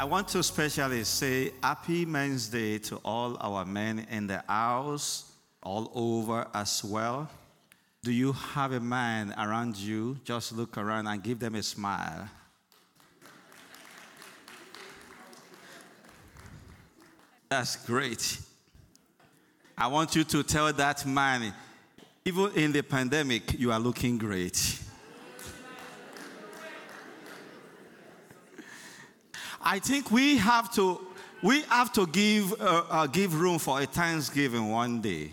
I want to especially say Happy Men's Day to all our men in the house, all over as well. Do you have a man around you? Just look around and give them a smile. That's great. I want you to tell that man, even in the pandemic, you are looking great. I think we have to we have to give uh, uh, give room for a Thanksgiving one day.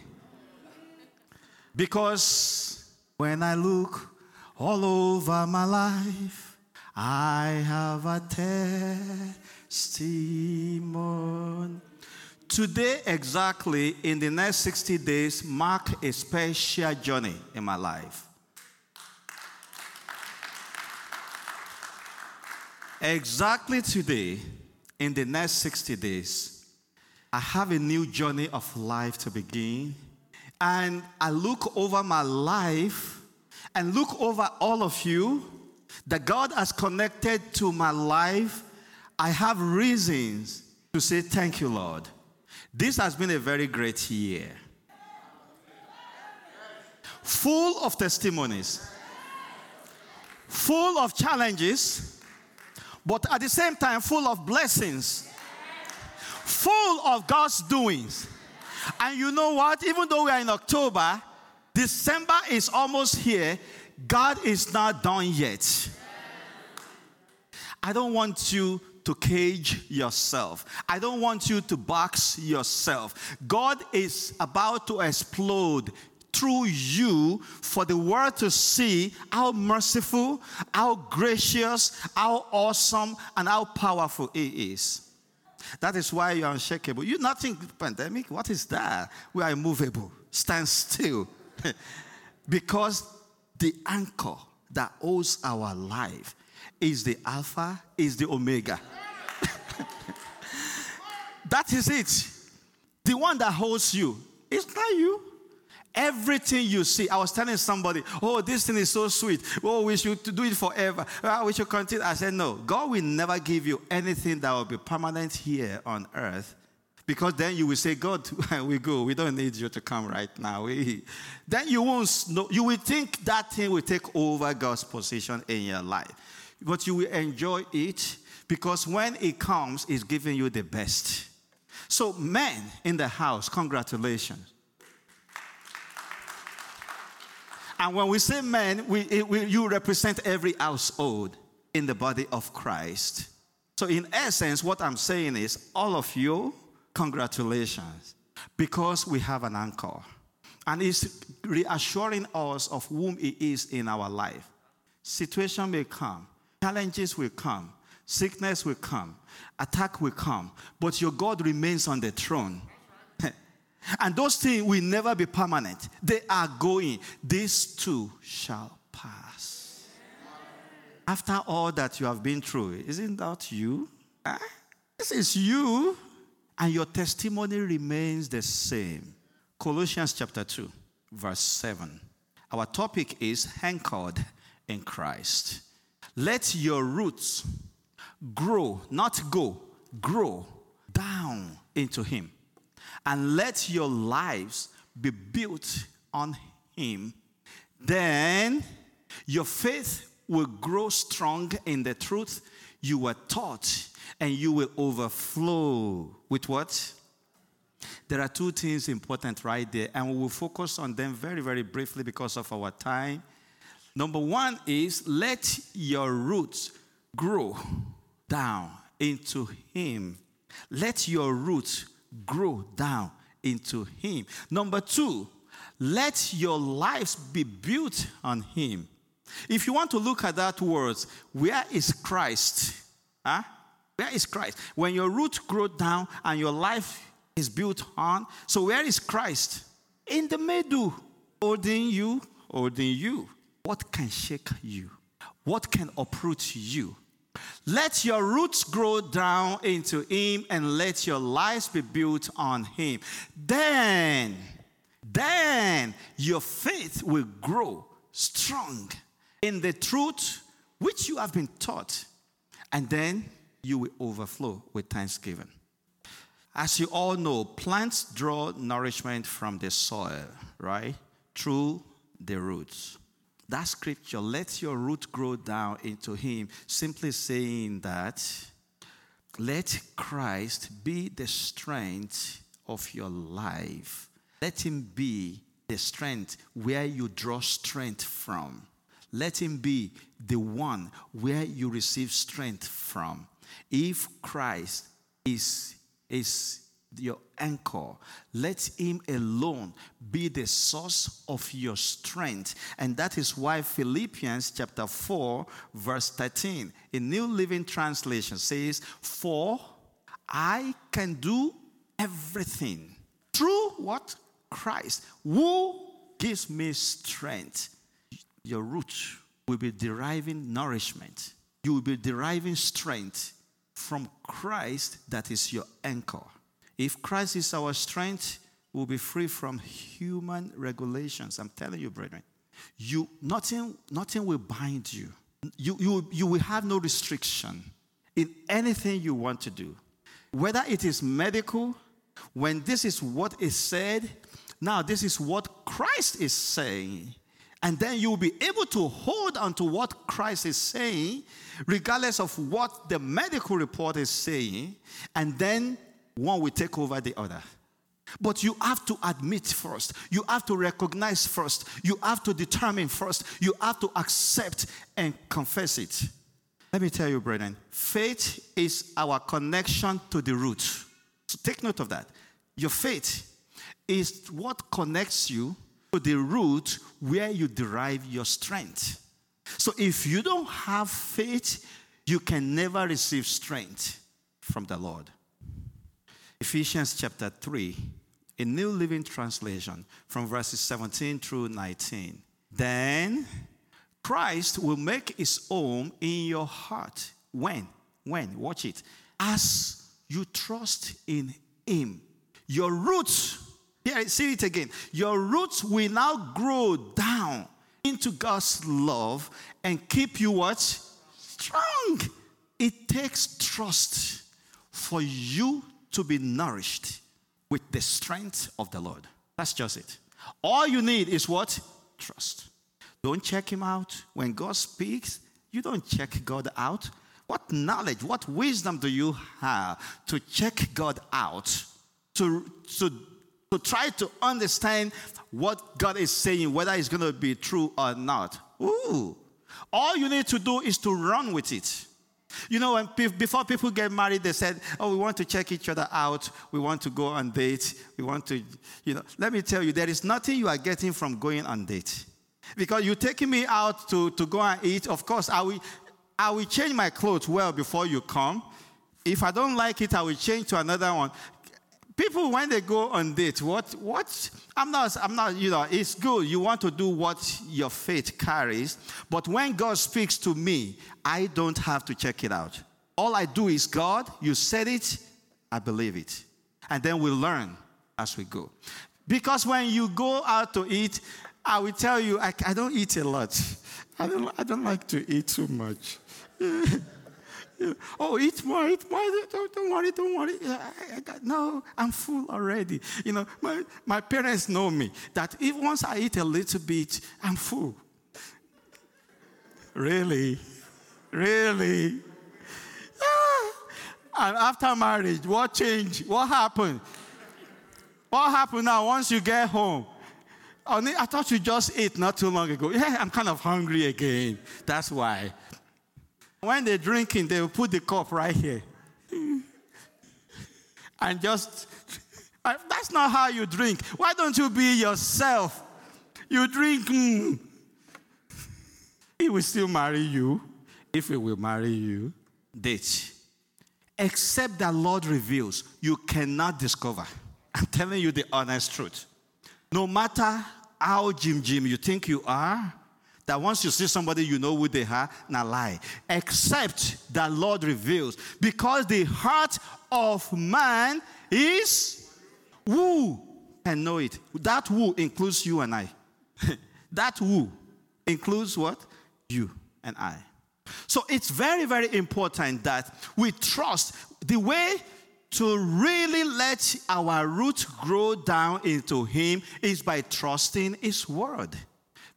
Because when I look all over my life, I have a testimony. Today, exactly in the next 60 days, mark a special journey in my life. Exactly today, in the next 60 days, I have a new journey of life to begin. And I look over my life and look over all of you that God has connected to my life. I have reasons to say, Thank you, Lord. This has been a very great year, full of testimonies, full of challenges but at the same time, full of blessings, full of God's doings. And you know what? Even though we are in October, December is almost here. God is not done yet. I don't want you to cage yourself. I don't want you to box yourself. God is about to explode through you for the world to see how merciful, how gracious, how awesome, and how powerful He is. That is why you're unshakable. You nothing pandemic. What is that? We are immovable. Stand still. because the anchor that holds our life is the Alpha, is the Omega. that is it. The one that holds you. It's not you. Everything you see, I was telling somebody, oh, this thing is so sweet. Oh, we should do it forever. Oh, we should continue. I said, no, God will never give you anything that will be permanent here on earth. Because then you will say, God, we go. We don't need you to come right now. We, then you won't know, you will think that thing will take over God's position in your life. But you will enjoy it because when it comes, it's giving you the best. So, men in the house, congratulations. And when we say men, we, we, you represent every household in the body of Christ. So, in essence, what I'm saying is, all of you, congratulations, because we have an anchor. And it's reassuring us of whom He is in our life. Situation may come, challenges will come, sickness will come, attack will come, but your God remains on the throne. And those things will never be permanent. They are going. These too shall pass. After all that you have been through, isn't that you? Huh? This is you. And your testimony remains the same. Colossians chapter 2, verse 7. Our topic is anchored in Christ. Let your roots grow, not go, grow down into Him and let your lives be built on Him, then your faith will grow strong in the truth you were taught, and you will overflow with what? There are two things important right there, and we will focus on them very, very briefly because of our time. Number one is let your roots grow down into Him. Let your roots grow down into Him. Number two, let your lives be built on Him. If you want to look at that word, where is Christ? Huh? Where is Christ? When your roots grow down and your life is built on, so where is Christ? In the middle, holding you, holding you. What can shake you? What can uproot you? Let your roots grow down into Him and let your lives be built on Him. Then, then your faith will grow strong in the truth which you have been taught. And then you will overflow with thanksgiving. As you all know, plants draw nourishment from the soil, right? Through the roots. That scripture, let your root grow down into Him, simply saying that let Christ be the strength of your life. Let Him be the strength where you draw strength from. Let Him be the one where you receive strength from. If Christ is, is your anchor. Let Him alone be the source of your strength. And that is why Philippians chapter 4, verse 13, in New Living Translation says, For I can do everything through what? Christ, who gives me strength. Your root will be deriving nourishment. You will be deriving strength from Christ that is your anchor. If Christ is our strength, we'll be free from human regulations. I'm telling you, brethren. You nothing, nothing will bind you. You, you. you will have no restriction in anything you want to do. Whether it is medical, when this is what is said, now this is what Christ is saying. And then you'll be able to hold on to what Christ is saying, regardless of what the medical report is saying, and then one will take over the other. But you have to admit first. You have to recognize first. You have to determine first. You have to accept and confess it. Let me tell you, brethren, faith is our connection to the root. So take note of that. Your faith is what connects you to the root where you derive your strength. So if you don't have faith, you can never receive strength from the Lord. Ephesians chapter 3, a New Living Translation, from verses 17 through 19. Then Christ will make his home in your heart. When? When? Watch it. As you trust in him. Your roots, here, see it again. Your roots will now grow down into God's love and keep you what? Strong. It takes trust for you to be nourished with the strength of the Lord. That's just it. All you need is what? Trust. Don't check him out. When God speaks, you don't check God out. What knowledge, what wisdom do you have to check God out, to, to, to try to understand what God is saying, whether it's going to be true or not? Ooh. All you need to do is to run with it. You know, when before people get married, they said, Oh, we want to check each other out. We want to go on dates. We want to, you know. Let me tell you, there is nothing you are getting from going on date. Because you're taking me out to, to go and eat. Of course, I will, I will change my clothes well before you come. If I don't like it, I will change to another one people when they go on date what what i'm not i'm not you know it's good. You want to do what your faith carries. But when god speaks to me i don't have to check it out. All i do is god you said it. I believe it. And then we learn as we go. Because when you go out to eat i will tell you i, I don't eat a lot. I don't, I don't like to eat too much oh, eat more, eat more. Don't, don't worry, don't worry. I, I got, no, I'm full already. You know, my, my parents know me that if once I eat a little bit, I'm full. really? Really? Ah. And after marriage, what changed? What happened? What happened now once you get home? I thought you just ate not too long ago. Yeah, I'm kind of hungry again. That's why. When they're drinking, they will put the cup right here. and just, that's not how you drink. Why don't you be yourself? You drink, mm. he will still marry you if he will marry you. Date. Except that Lord reveals, you cannot discover. I'm telling you the honest truth. No matter how Jim Jim you think you are, that once you see somebody, you know who they are, not lie. Except that Lord reveals. Because the heart of man is who can know it. That who includes you and I. that who includes what? You and I. So it's very, very important that we trust the way to really let our root grow down into Him is by trusting His Word.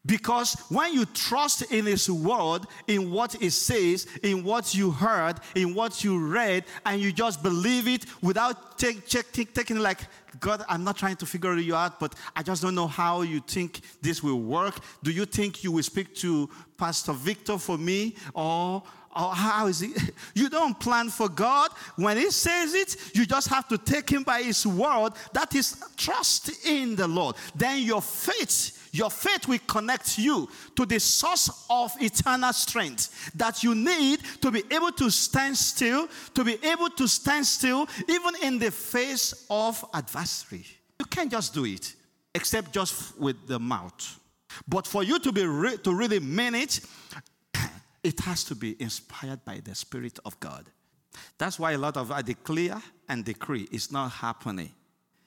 Because when you trust in His Word, in what it says, in what you heard, in what you read, and you just believe it without take, take, taking like, God, I'm not trying to figure you out, but I just don't know how you think this will work. Do you think you will speak to Pastor Victor for me? Or or how is it? You don't plan for God. When He says it, you just have to take Him by His word. That is trust in the Lord. Then your faith, your faith will connect you to the source of eternal strength that you need to be able to stand still, to be able to stand still even in the face of adversity. You can't just do it except just with the mouth. But for you to be re- to really mean it, it has to be inspired by the Spirit of God. That's why a lot of I declare and decree is not happening.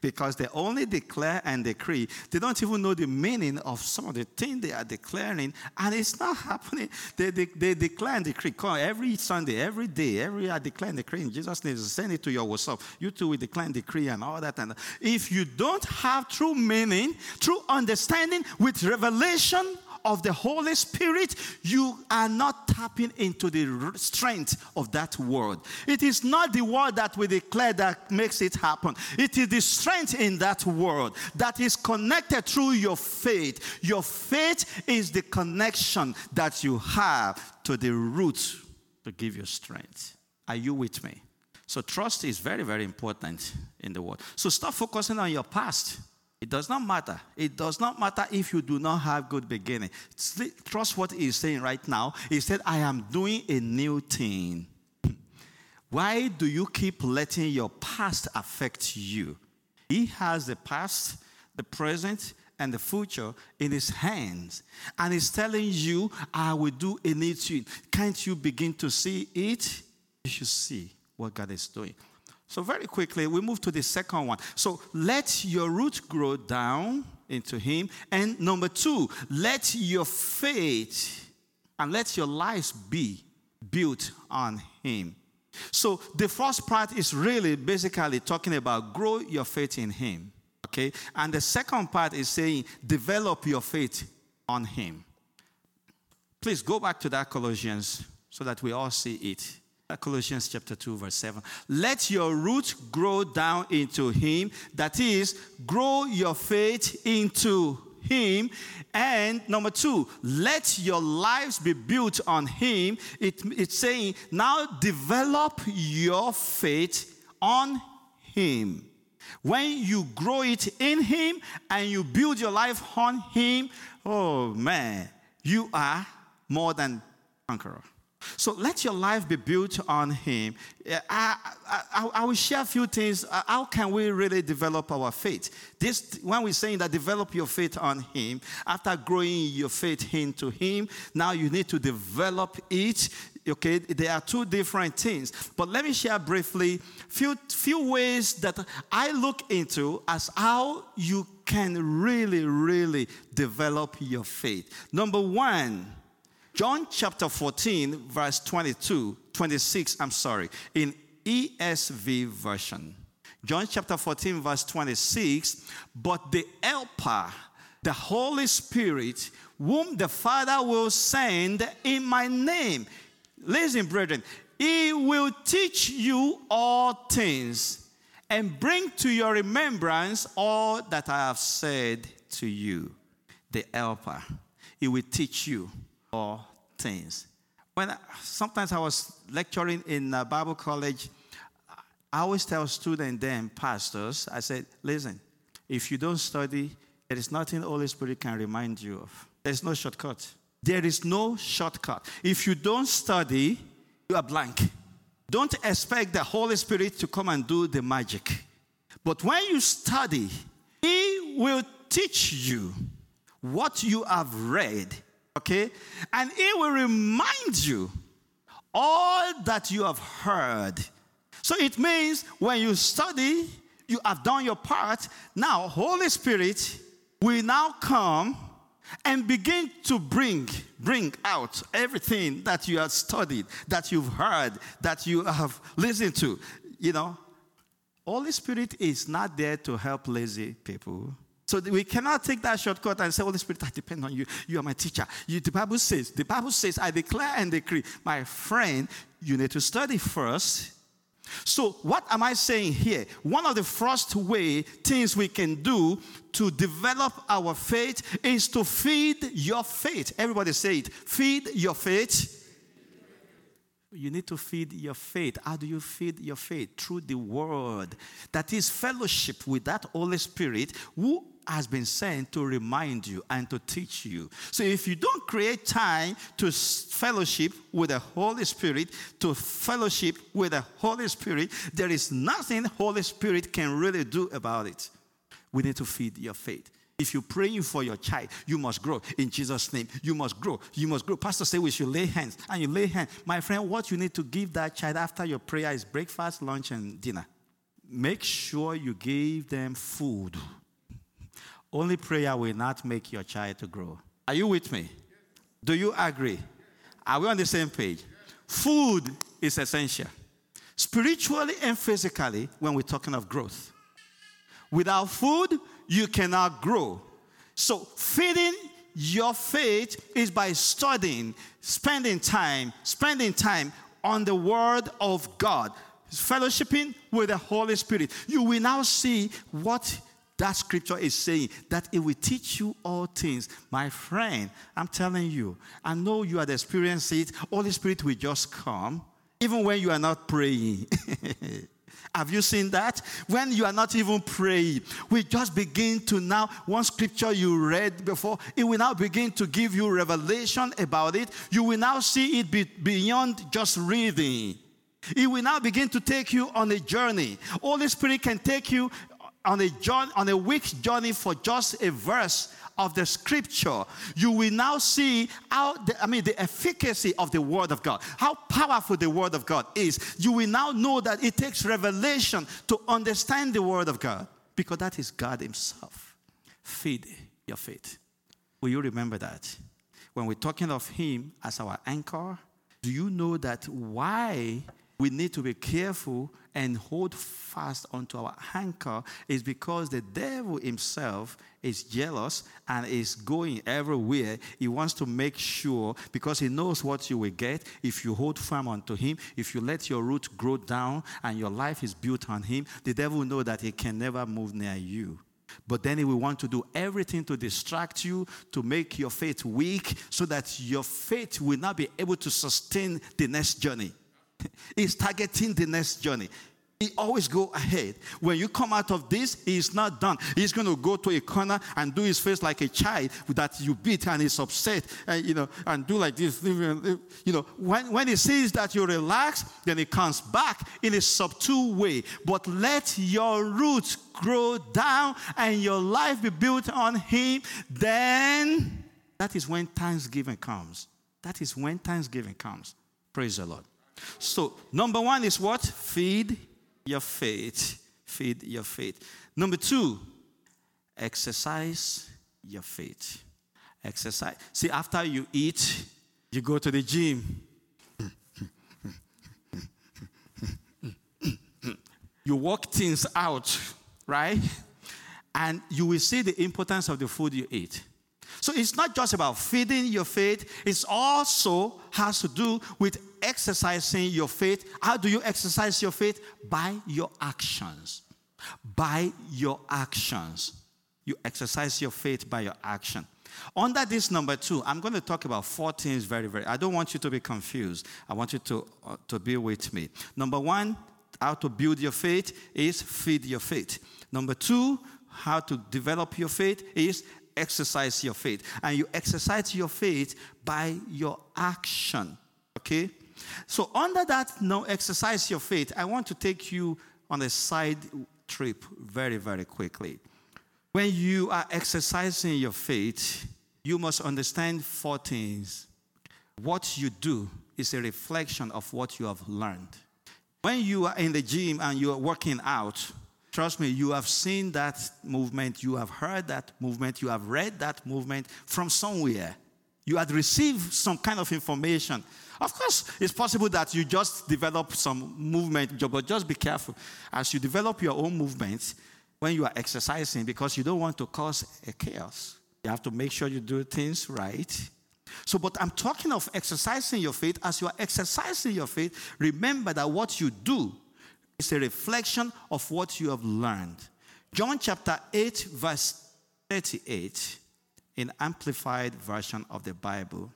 Because they only declare and decree. They don't even know the meaning of some of the things they are declaring, and it's not happening. They, they, they declare and decree. Come every Sunday, every day, every I declare and decree in Jesus' name. Send it to your. You too will declare and decree and all that. And if you don't have true meaning, true understanding with revelation of the Holy Spirit, you are not tapping into the strength of that word. It is not the word that we declare that makes it happen. It is the strength in that word that is connected through your faith. Your faith is the connection that you have to the root to give you strength. Are you with me? So, trust is very, very important in the word. So, stop focusing on your past. It does not matter. It does not matter if you do not have good beginning. Trust what he's saying right now. He said, I am doing a new thing. Hmm. Why do you keep letting your past affect you? He has the past, the present, and the future in his hands. And he's telling you, I will do a new thing. Can't you begin to see it? You should see what God is doing. So, very quickly, we move to the second one. So, let your root grow down into Him. And number two, let your faith and let your lives be built on Him. So, the first part is really basically talking about grow your faith in Him. Okay? And the second part is saying develop your faith on Him. Please go back to that Colossians so that we all see it. Colossians chapter 2, verse 7. Let your root grow down into him. That is, grow your faith into him. And number two, let your lives be built on him. It, it's saying, now develop your faith on him. When you grow it in him and you build your life on him, oh man, you are more than conqueror. So let your life be built on Him. I, I, I, will share a few things. Uh, how can we really develop our faith? This, when we're saying that develop your faith on Him, after growing your faith into Him, now you need to develop it. Okay, there are two different things. But let me share briefly few few ways that I look into as how you can really, really develop your faith. Number one John chapter 14, verse 22, 26, I'm sorry, in ESV version. John chapter 14, verse 26, but the Helper, the Holy Spirit, whom the Father will send in my name. Listen, brethren, he will teach you all things and bring to your remembrance all that I have said to you. The Helper, he will teach you all things. When sometimes I was lecturing in Bible college, I always tell students then pastors, I said, listen, if you don't study, there is nothing the Holy Spirit can remind you of. There's no shortcut. There is no shortcut. If you don't study, you are blank. Don't expect the Holy Spirit to come and do the magic. But when you study, He will teach you what you have read Okay? And it will remind you all that you have heard. So it means when you study, you have done your part. Now, Holy Spirit will now come and begin to bring bring out everything that you have studied that you've heard that you have listened to you know holy spirit is not there to help lazy people so we cannot take that shortcut and say, Holy Spirit, I depend on you. You are my teacher. You, the Bible says, the Bible says, I declare and decree. My friend, you need to study first so, what am I saying here? One of the first way things we can do to develop our faith is to feed your faith. Everybody say it. Feed your faith. You need to feed your faith. How do you feed your faith? Through the word. That is fellowship with that Holy Spirit who has been sent to remind you and to teach you. So if you don't create time to fellowship with the Holy Spirit, to fellowship with the Holy Spirit, there is nothing Holy Spirit can really do about it. We need to feed your faith. If you're praying for your child, you must grow in Jesus' name. You must grow. You must grow. Pastor say we should lay hands, and you lay hands. My friend, what you need to give that child after your prayer is breakfast, lunch, and dinner. Make sure you give them food only prayer will not make your child to grow. Are you with me? Do you agree? Are we on the same page? Food is essential, spiritually and physically, when we're talking of growth. Without food, you cannot grow. So, feeding your faith is by studying, spending time, spending time on the Word of God, fellowshipping with the Holy Spirit. You will now see what that scripture is saying that it will teach you all things. My friend, I'm telling you, I know you had experienced it. Holy Spirit will just come, even when you are not praying. Have you seen that? When you are not even praying, we just begin to now, one scripture you read before, it will now begin to give you revelation about it. You will now see it be beyond just reading. It will now begin to take you on a journey. Holy Spirit can take you on a, journey, on a week's journey for just a verse of the scripture, you will now see how, the, I mean, the efficacy of the word of God, how powerful the word of God is. You will now know that it takes revelation to understand the word of God because that is God Himself. Feed your faith. Will you remember that? When we're talking of Him as our anchor, do you know that why we need to be careful and hold fast onto our anchor is because the devil himself is jealous and is going everywhere. He wants to make sure because he knows what you will get if you hold firm onto him, if you let your root grow down and your life is built on him, the devil will know that he can never move near you. But then he will want to do everything to distract you, to make your faith weak, so that your faith will not be able to sustain the next journey. He's targeting the next journey. He always go ahead. When you come out of this, he's not done. He's going to go to a corner and do his face like a child that you beat and he's upset, and you know, and do like this. You know, when, when he sees that you relax, then he comes back in a subtle way. But let your roots grow down and your life be built on him. Then that is when thanksgiving comes. That is when thanksgiving comes. Praise the Lord. So, number one is what? Feed your faith. Feed your faith. Number two, exercise your faith. Exercise. See, after you eat, you go to the gym. you work things out, right? And you will see the importance of the food you eat. So it's not just about feeding your faith, it also has to do with exercising your faith. How do you exercise your faith? By your actions. By your actions. You exercise your faith by your action. Under this number two, I'm going to talk about four things very, very. I don't want you to be confused. I want you to, uh, to be with me. Number one, how to build your faith is feed your faith. Number two, how to develop your faith is exercise your faith. And you exercise your faith by your action. Okay? So, under that, no, exercise your faith, I want to take you on a side trip very, very quickly. When you are exercising your faith, you must understand four things. What you do is a reflection of what you have learned. When you are in the gym and you are working out, Trust me, you have seen that movement, you have heard that movement, you have read that movement from somewhere. You had received some kind of information. Of course, it's possible that you just develop some movement, but just be careful. As you develop your own movement, when you are exercising, because you don't want to cause a chaos, you have to make sure you do things right. So, but I'm talking of exercising your faith. As you are exercising your faith, remember that what you do it's a reflection of what you have learned. John chapter 8, verse 38, in Amplified Version of the Bible,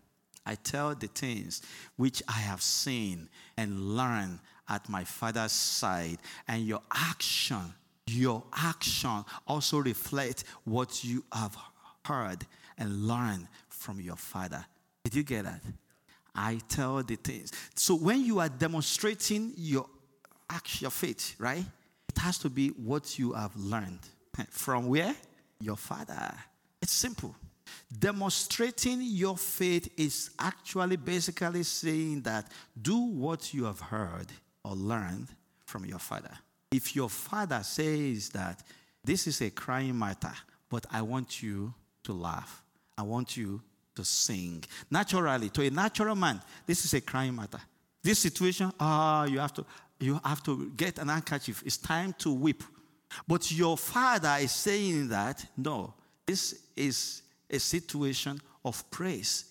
I tell the things which I have seen and learned at my father's side, and your action, your action also reflect what you have heard and learned from your father. Did you get that? I tell the things. So when you are demonstrating your act your faith, right? It has to be what you have learned. From where? Your father. It's simple. Demonstrating your faith is actually basically saying that do what you have heard or learned from your father. If your father says that this is a crying matter, but I want you to laugh, I want you to sing. Naturally, to a natural man, this is a crying matter. This situation, ah, you have to you have to get an handkerchief. It's time to weep. But your father is saying that, no, this is a situation of praise.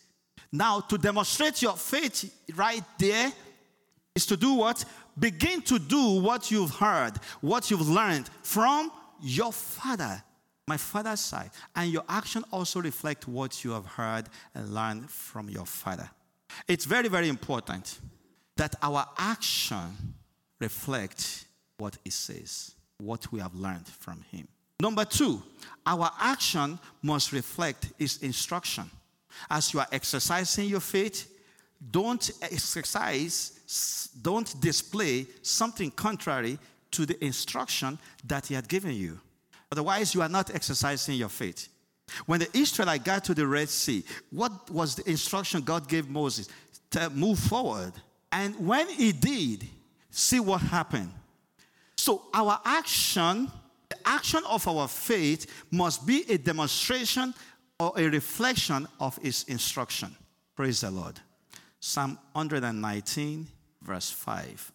Now, to demonstrate your faith right there is to do what? Begin to do what you've heard, what you've learned from your father, my father's side. And your action also reflect what you have heard and learned from your father. It's very, very important that our action reflect what it says, what we have learned from him. Number two, our action must reflect his instruction. As you are exercising your faith, don't exercise, don't display something contrary to the instruction that he had given you. Otherwise, you are not exercising your faith. When the Israelites got to the Red Sea, what was the instruction God gave Moses? To move forward. And when he did, see what happened. So, our action, the action of our faith, must be a demonstration or a reflection of His instruction. Praise the Lord. Psalm 119, verse 5.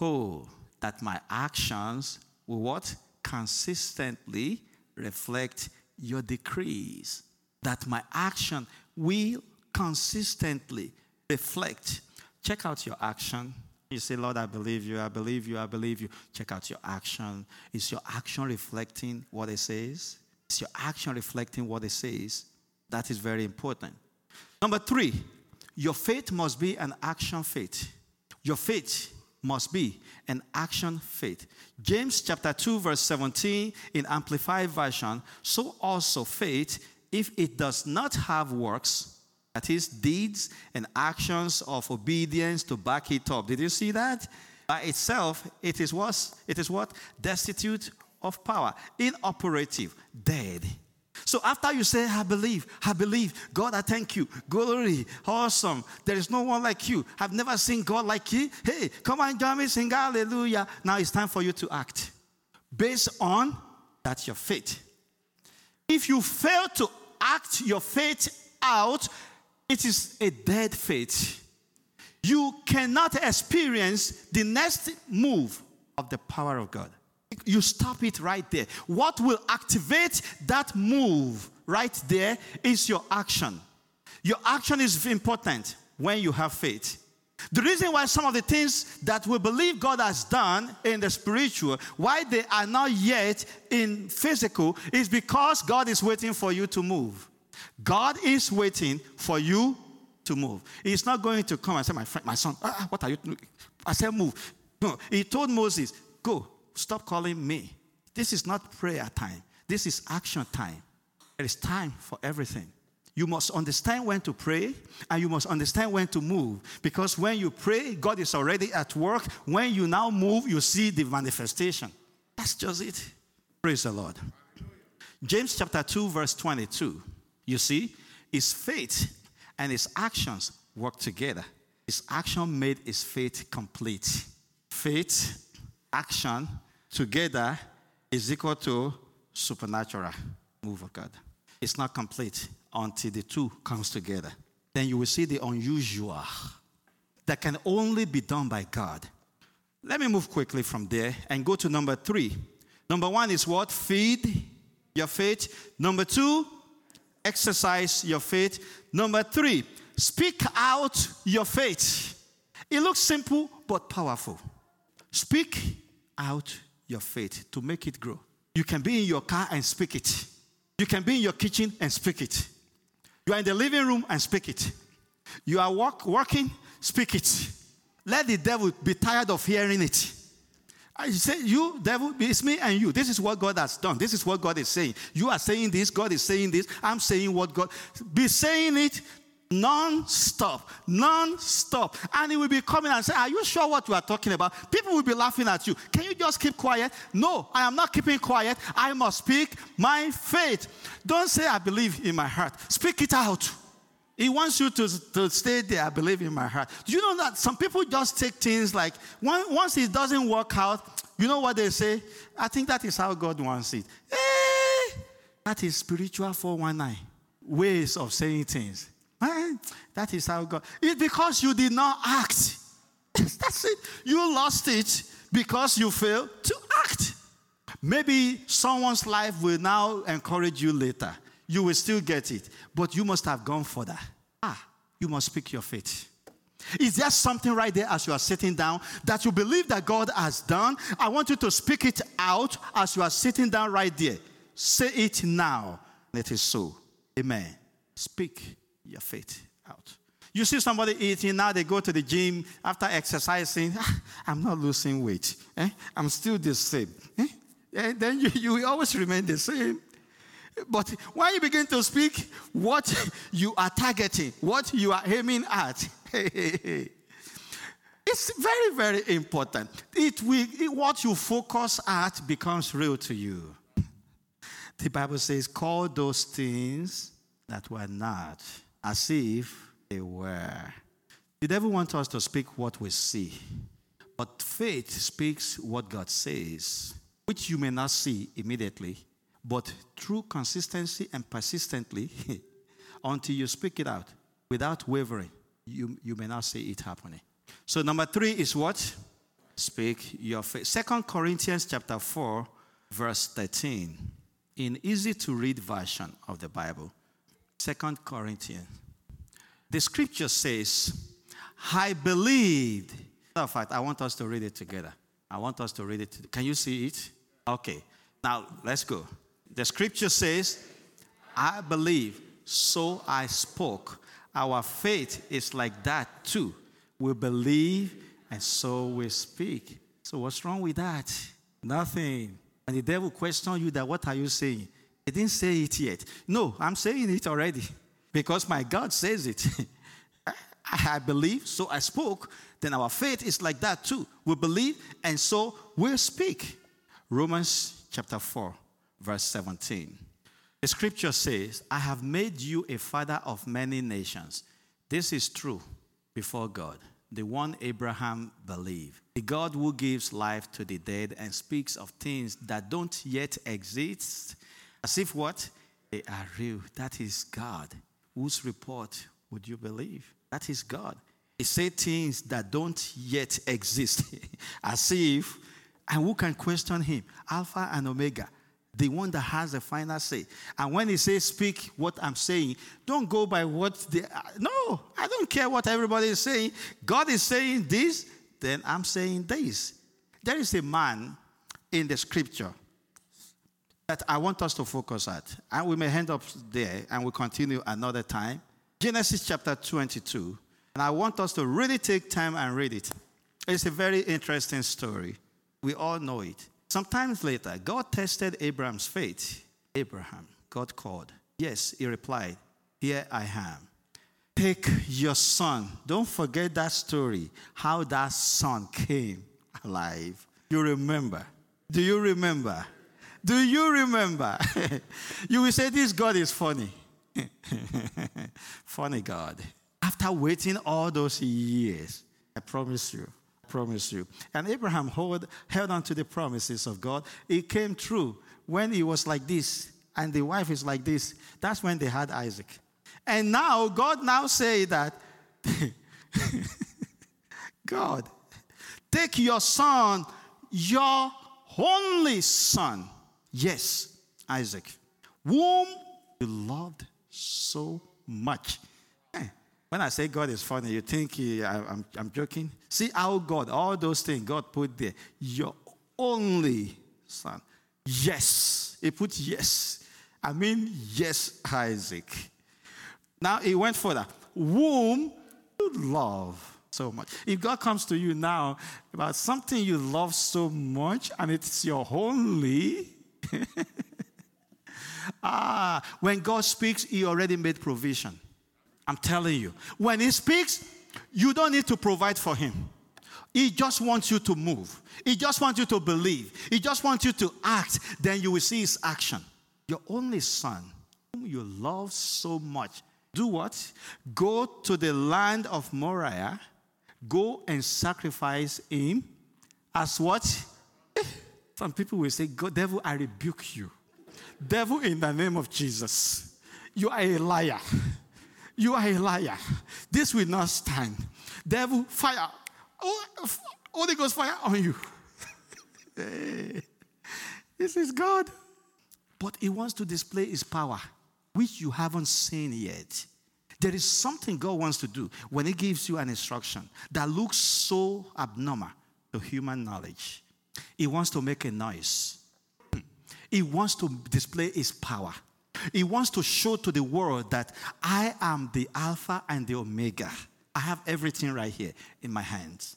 Oh, that my actions will what? Consistently reflect your decrees. That my action will consistently reflect. Check out your action you say, Lord, I believe you, I believe you, I believe you. Check out your action. Is your action reflecting what it says? Is your action reflecting what it says? That is very important. Number three, your faith must be an action faith. Your faith must be an action faith. James chapter 2, verse 17 in Amplified Version. So also faith, if it does not have works, that is, deeds and actions of obedience to back it up. Did you see that? By itself, it is what? It is what? Destitute of power, inoperative, dead. So after you say, I believe, I believe, God, I thank you, glory, awesome, there is no one like you, I've never seen God like you. Hey, come on, join me, sing hallelujah. Now it's time for you to act based on that your faith. If you fail to act your faith out, it is a dead faith. You cannot experience the next move of the power of God. You stop it right there. What will activate that move right there is your action. Your action is important when you have faith. The reason why some of the things that we believe God has done in the spiritual, why they are not yet in physical, is because God is waiting for you to move. God is waiting for you to move. He's not going to come and say, My friend, my son, ah, what are you doing? I said, Move. No, he told Moses, Go, stop calling me. This is not prayer time, this is action time. There is time for everything. You must understand when to pray and you must understand when to move. Because when you pray, God is already at work. When you now move, you see the manifestation. That's just it. Praise the Lord. James chapter 2, verse 22. You see, his faith and his actions work together. His action made his faith complete. Faith, action together is equal to supernatural move of God. It's not complete until the two comes together. Then you will see the unusual that can only be done by God. Let me move quickly from there and go to number three. Number one is what? Feed your faith. Number two, exercise your faith. Number three, speak out your faith. It looks simple but powerful. Speak out your faith to make it grow. You can be in your car and speak it. You can be in your kitchen and speak it. You are in the living room and speak it. You are walk, working, speak it. Let the devil be tired of hearing it. I say, You, devil, it's me and you. This is what God has done. This is what God is saying. You are saying this, God is saying this. I'm saying what God. Be saying it non-stop non-stop and he will be coming and say are you sure what you are talking about people will be laughing at you can you just keep quiet no i am not keeping quiet i must speak my faith don't say i believe in my heart speak it out he wants you to, to stay there, I believe in my heart. Do you know that some people just take things like, once it doesn't work out, you know what they say? I think that is how God wants it. Eh, that is spiritual 419 ways of saying things. Eh, that is how God. It's because you did not act. That's it. You lost it because you failed to act. Maybe someone's life will now encourage you later you will still get it. But you must have gone further. Ah, you must speak your faith. Is there something right there as you are sitting down that you believe that God has done? I want you to speak it out as you are sitting down right there. Say it now. It is so. Amen. Speak your faith out. You see somebody eating, now they go to the gym after exercising. Ah, I'm not losing weight. Eh? I'm still the same. Eh? And then you, you always remain the same. But when you begin to speak what you are targeting, what you are aiming at, it's very, very important. It will, it, what you focus at becomes real to you. The Bible says, call those things that were not as if they were. The devil wants us to speak what we see, but faith speaks what God says, which you may not see immediately, but through consistency and persistently, until you speak it out without wavering, you, you may not see it happening. So number three is what? Speak your faith. Second Corinthians chapter 4, verse 13. In easy to read version of the Bible. Second Corinthians. The scripture says, I believed. In fact, I want us to read it together. I want us to read it. Can you see it? Okay. Now let's go. The scripture says, I believe, so I spoke. Our faith is like that too. We believe, and so we speak. So, what's wrong with that? Nothing. And the devil questions you that, what are you saying? He didn't say it yet. No, I'm saying it already because my God says it. I believe, so I spoke. Then our faith is like that too. We believe, and so we speak. Romans chapter 4 verse 17. The scripture says, I have made you a father of many nations. This is true before God, the one Abraham believed. The God who gives life to the dead and speaks of things that don't yet exist, as if what? They are real. That is God. Whose report would you believe? That is God. He said things that don't yet exist, as if, and who can question him? Alpha and Omega the one that has the final say. And when he says, Speak what I'm saying, don't go by what the. Uh, no, I don't care what everybody is saying. God is saying this, then I'm saying this. There is a man in the scripture that I want us to focus at. And we may end up there and we'll continue another time. Genesis chapter 22. And I want us to really take time and read it. It's a very interesting story. We all know it. Sometimes later, God tested Abraham's faith. Abraham, God called. Yes, he replied, Here I am. Take your son. Don't forget that story, how that son came alive. You remember? Do you remember? Do you remember? you will say, This God is funny. funny God. After waiting all those years, I promise you, promise you. And Abraham hold, held on to the promises of God. It came true when he was like this and the wife is like this. That's when they had Isaac. And now God now say that God, take your son, your only son, yes, Isaac, whom you loved so much. When I say God is funny, you think he, I, I'm, I'm joking? See how God, all those things God put there, your only son. Yes. He put yes. I mean, yes, Isaac. Now he went further. Whom you love so much. If God comes to you now about something you love so much and it's your only, ah, when God speaks, He already made provision. I'm telling you. When He speaks, you don't need to provide for Him. He just wants you to move. He just wants you to believe. He just wants you to act. Then you will see His action. Your only son, whom you love so much, do what? Go to the land of Moriah, go and sacrifice him as what? Eh, some people will say, God, devil, I rebuke you. Devil, in the name of Jesus, you are a liar. You are a liar. This will not stand. Devil, fire. Oh, Holy Ghost fire on you. this is God. But he wants to display his power, which you haven't seen yet. There is something God wants to do when he gives you an instruction that looks so abnormal to human knowledge. He wants to make a noise. Hmm. He wants to display his power. He wants to show to the world that I am the Alpha and the Omega. I have everything right here in my hands.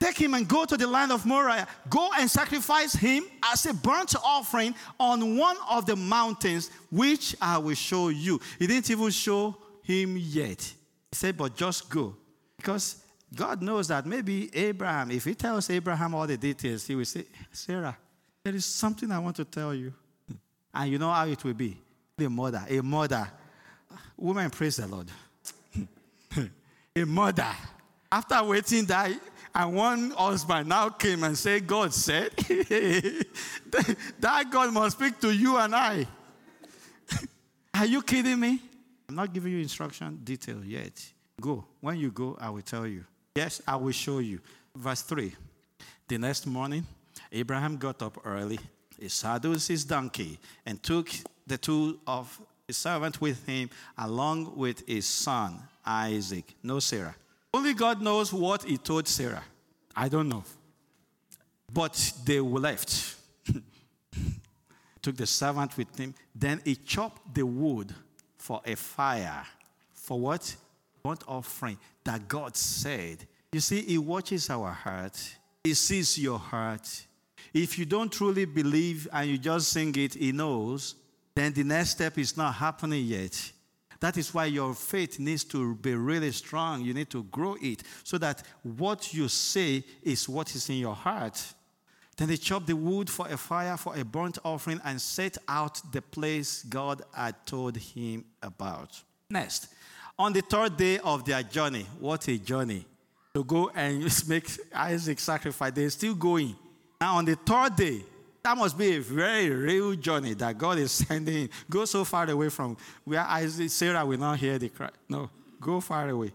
Take him and go to the land of Moriah. Go and sacrifice him as a burnt offering on one of the mountains, which I will show you. He didn't even show him yet. He said, But just go. Because God knows that maybe Abraham, if he tells Abraham all the details, he will say, Sarah, there is something I want to tell you. And you know how it will be. A mother, a mother. Ah, woman, praise the Lord. a mother. After waiting that and one husband now came and said, God said, that God must speak to you and I. Are you kidding me? I'm not giving you instruction detail yet. Go. When you go, I will tell you. Yes, I will show you. Verse 3. The next morning, Abraham got up early, he saddled his donkey, and took the two of his servant with him, along with his son Isaac. No Sarah. Only God knows what he told Sarah. I don't know. But they left. Took the servant with him. Then he chopped the wood for a fire. For what? What offering that God said. You see, He watches our heart, He sees your heart. If you don't truly believe and you just sing it, He knows, then the next step is not happening yet. That is why your faith needs to be really strong. You need to grow it so that what you say is what is in your heart. Then they chopped the wood for a fire for a burnt offering and set out the place God had told him about. Next, on the third day of their journey, what a journey to go and make Isaac sacrifice. They're still going. Now, on the third day, that must be a very real journey that God is sending. Go so far away from where Isaac, Sarah will not hear the cry. No, go far away.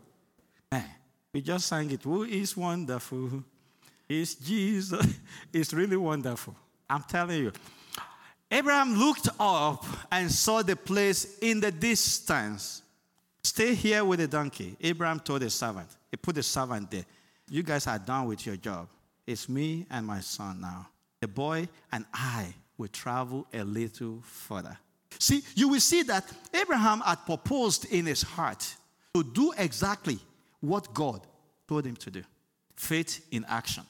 Man, we just sang it. Who is wonderful? Is Jesus. It's really wonderful. I'm telling you. Abraham looked up and saw the place in the distance. Stay here with the donkey. Abraham told the servant. He put the servant there. You guys are done with your job. It's me and my son now the boy and I will travel a little further. See, you will see that Abraham had proposed in his heart to do exactly what God told him to do faith in action.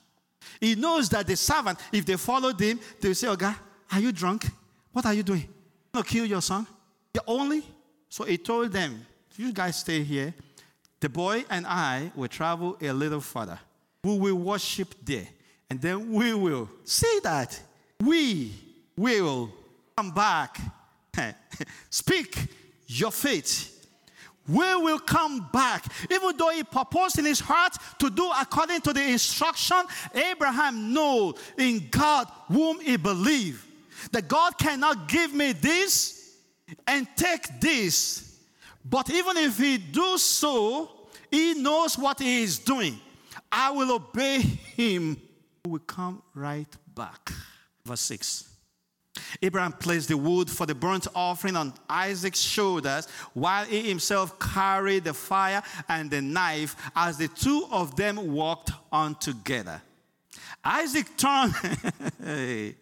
He knows that the servant, if they followed him, they will say, Oh, God, are you drunk? What are you doing? You want to kill your son? The only? So he told them, You guys stay here. The boy and I will travel a little further. We will worship there. And then we will see that we will come back. Speak your faith. we will come back. Even though he purposed in his heart to do according to the instruction, Abraham knew in God whom he believed. That God cannot give me this and take this. But even if he do so, he knows what he is doing. I will obey him. We will come right back. Verse 6. Abraham placed the wood for the burnt offering on Isaac's shoulders while he himself carried the fire and the knife as the two of them walked on together. Isaac turned, the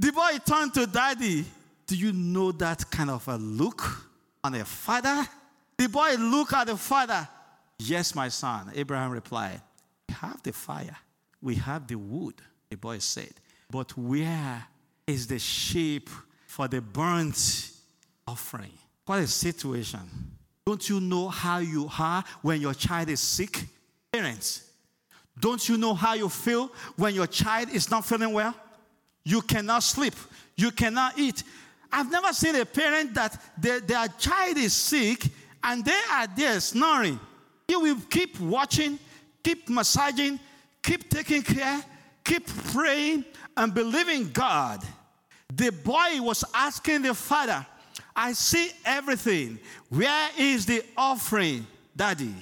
boy turned to daddy. Do you know that kind of a look on a father? The boy looked at the father. Yes, my son. Abraham replied, have the fire, we have the wood, the boy said. But where is the sheep for the burnt offering. What a situation. Don't you know how you are when your child is sick? Parents, don't you know how you feel when your child is not feeling well? You cannot sleep, you cannot eat. I've never seen a parent that their, their child is sick and they are there snoring. You will keep watching, keep massaging, keep taking care, keep praying, and believing God. The boy was asking the father, I see everything. Where is the offering, daddy?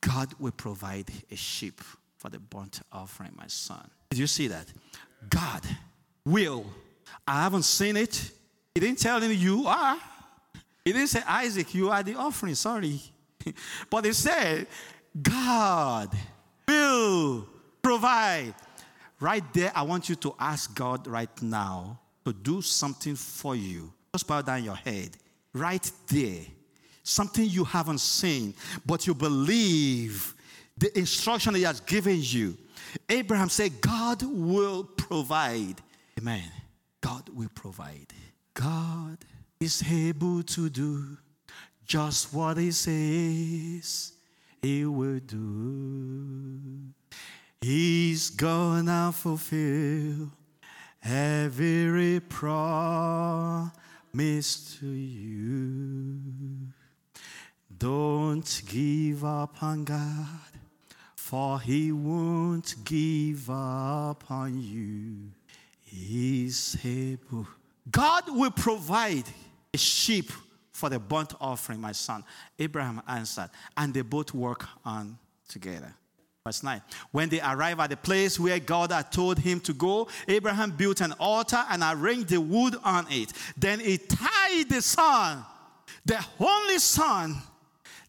God will provide a sheep for the burnt offering, my son. Did you see that? God will. I haven't seen it. He didn't tell him you are. He didn't say, Isaac, you are the offering. Sorry. but he said, God will provide. Right there, I want you to ask God right now to do something for you. Just bow down your head. Right there. Something you haven't seen, but you believe the instruction He has given you. Abraham said, God will provide. Amen. God will provide. God is able to do just what He says He will do. He's gonna fulfill every promise to you. Don't give up on God, for He won't give up on you. He's able. God will provide a sheep for the burnt offering, my son. Abraham answered, and they both work on together. Verse 9. When they arrived at the place where God had told him to go, Abraham built an altar and arranged the wood on it. Then he tied the son, the only son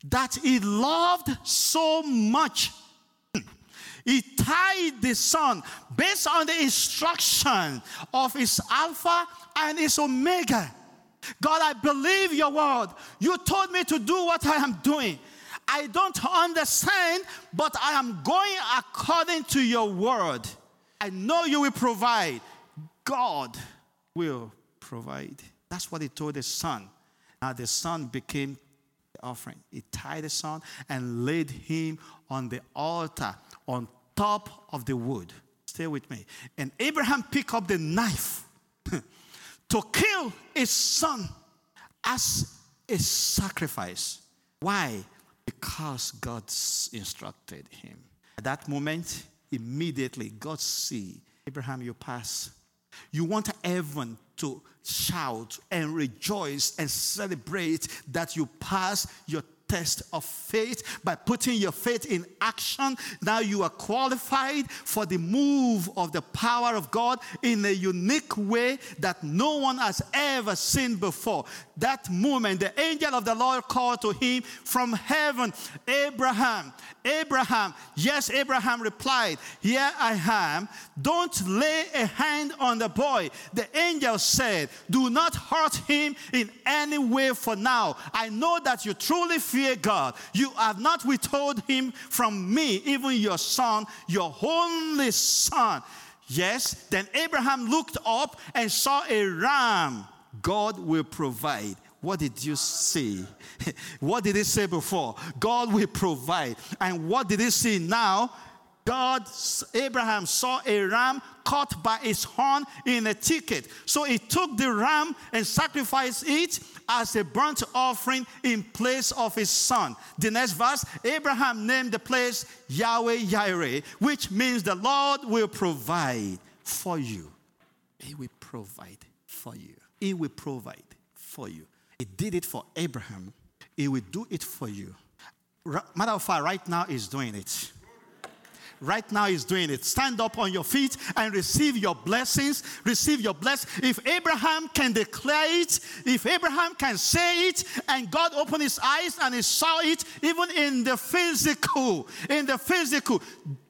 that he loved so much. He tied the son based on the instruction of his Alpha and his Omega. God, I believe your word. You told me to do what I am doing. I don't understand, but I am going according to your word. I know you will provide. God will provide. That's what he told the son. Now the son became the offering. He tied the son and laid him on the altar on top of the wood. Stay with me. And Abraham picked up the knife to kill his son as a sacrifice. Why? because God instructed him. At that moment, immediately, God see, Abraham, you pass. You want heaven to shout and rejoice and celebrate that you pass your test of faith by putting your faith in action. Now you are qualified for the move of the power of God in a unique way that no one has ever seen before. That moment, the angel of the Lord called to him from heaven, Abraham, Abraham. Yes, Abraham replied, Here I am. Don't lay a hand on the boy. The angel said, Do not hurt him in any way for now. I know that you truly God. You have not withheld him from me, even your son, your only son. Yes, then Abraham looked up and saw a ram. God will provide. What did you see? what did he say before? God will provide. And what did he see now? God, Abraham saw a ram caught by its horn in a thicket. So he took the ram and sacrificed it as a burnt offering in place of his son. The next verse Abraham named the place Yahweh Yireh, which means the Lord will provide for you. He will provide for you. He will provide for you. He did it for Abraham. He will do it for you. Matter of fact, right now, he's doing it right now is doing it. Stand up on your feet and receive your blessings. Receive your blessings. If Abraham can declare it, if Abraham can say it, and God opened his eyes and he saw it, even in the physical, in the physical,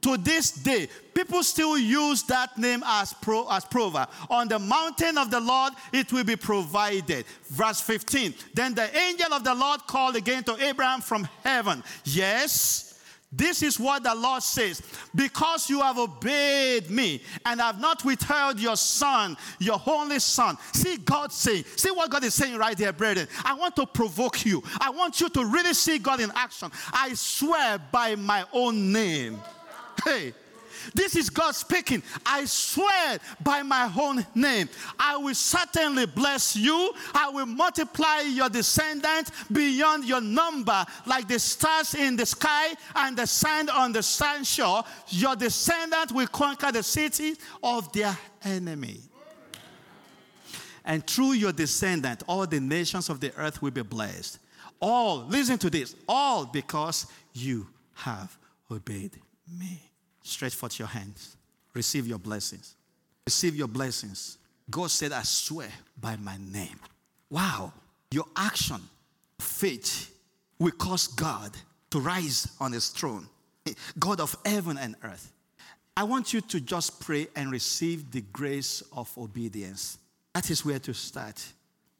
to this day, people still use that name as, pro, as prover. On the mountain of the Lord, it will be provided. Verse 15. Then the angel of the Lord called again to Abraham from heaven. Yes this is what the Lord says because you have obeyed me and have not withheld your son, your only son. See God saying, see what God is saying right there, brethren. I want to provoke you. I want you to really see God in action. I swear by my own name. Hey, this is God speaking. I swear by my own name, I will certainly bless you. I will multiply your descendants beyond your number, like the stars in the sky and the sand on the sandshore. Your descendants will conquer the city of their enemy. And through your descendant, all the nations of the earth will be blessed. All, listen to this, all because you have obeyed me. Stretch forth your hands. Receive your blessings. Receive your blessings. God said, I swear by my name. Wow. Your action, faith, will cause God to rise on his throne. God of heaven and earth. I want you to just pray and receive the grace of obedience. That is where to start.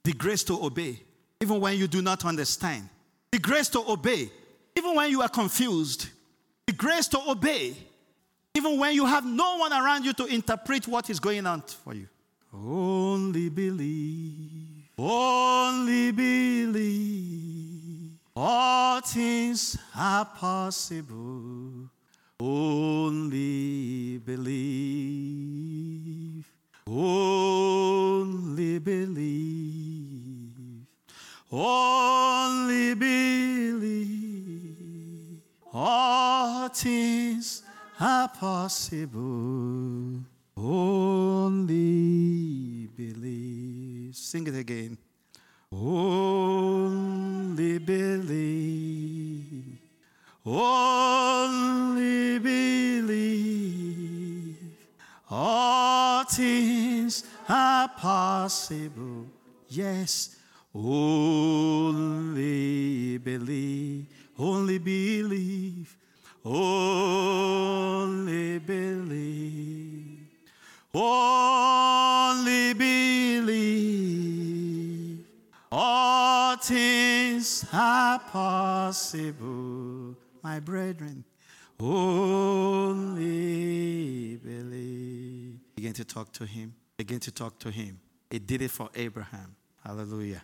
The grace to obey, even when you do not understand. The grace to obey, even when you are confused. The grace to obey, even when you have no one around you to interpret what is going on for you. Only believe, only believe, all things are possible. Only believe, only believe, only believe, all things are possible. Only believe. Sing it again. Only believe. Only believe. All things are possible. Yes. Only believe. Only believe. Only believe. Only believe. All things are possible, my brethren. Only believe. Begin to talk to him. Begin to talk to him. He did it for Abraham. Hallelujah.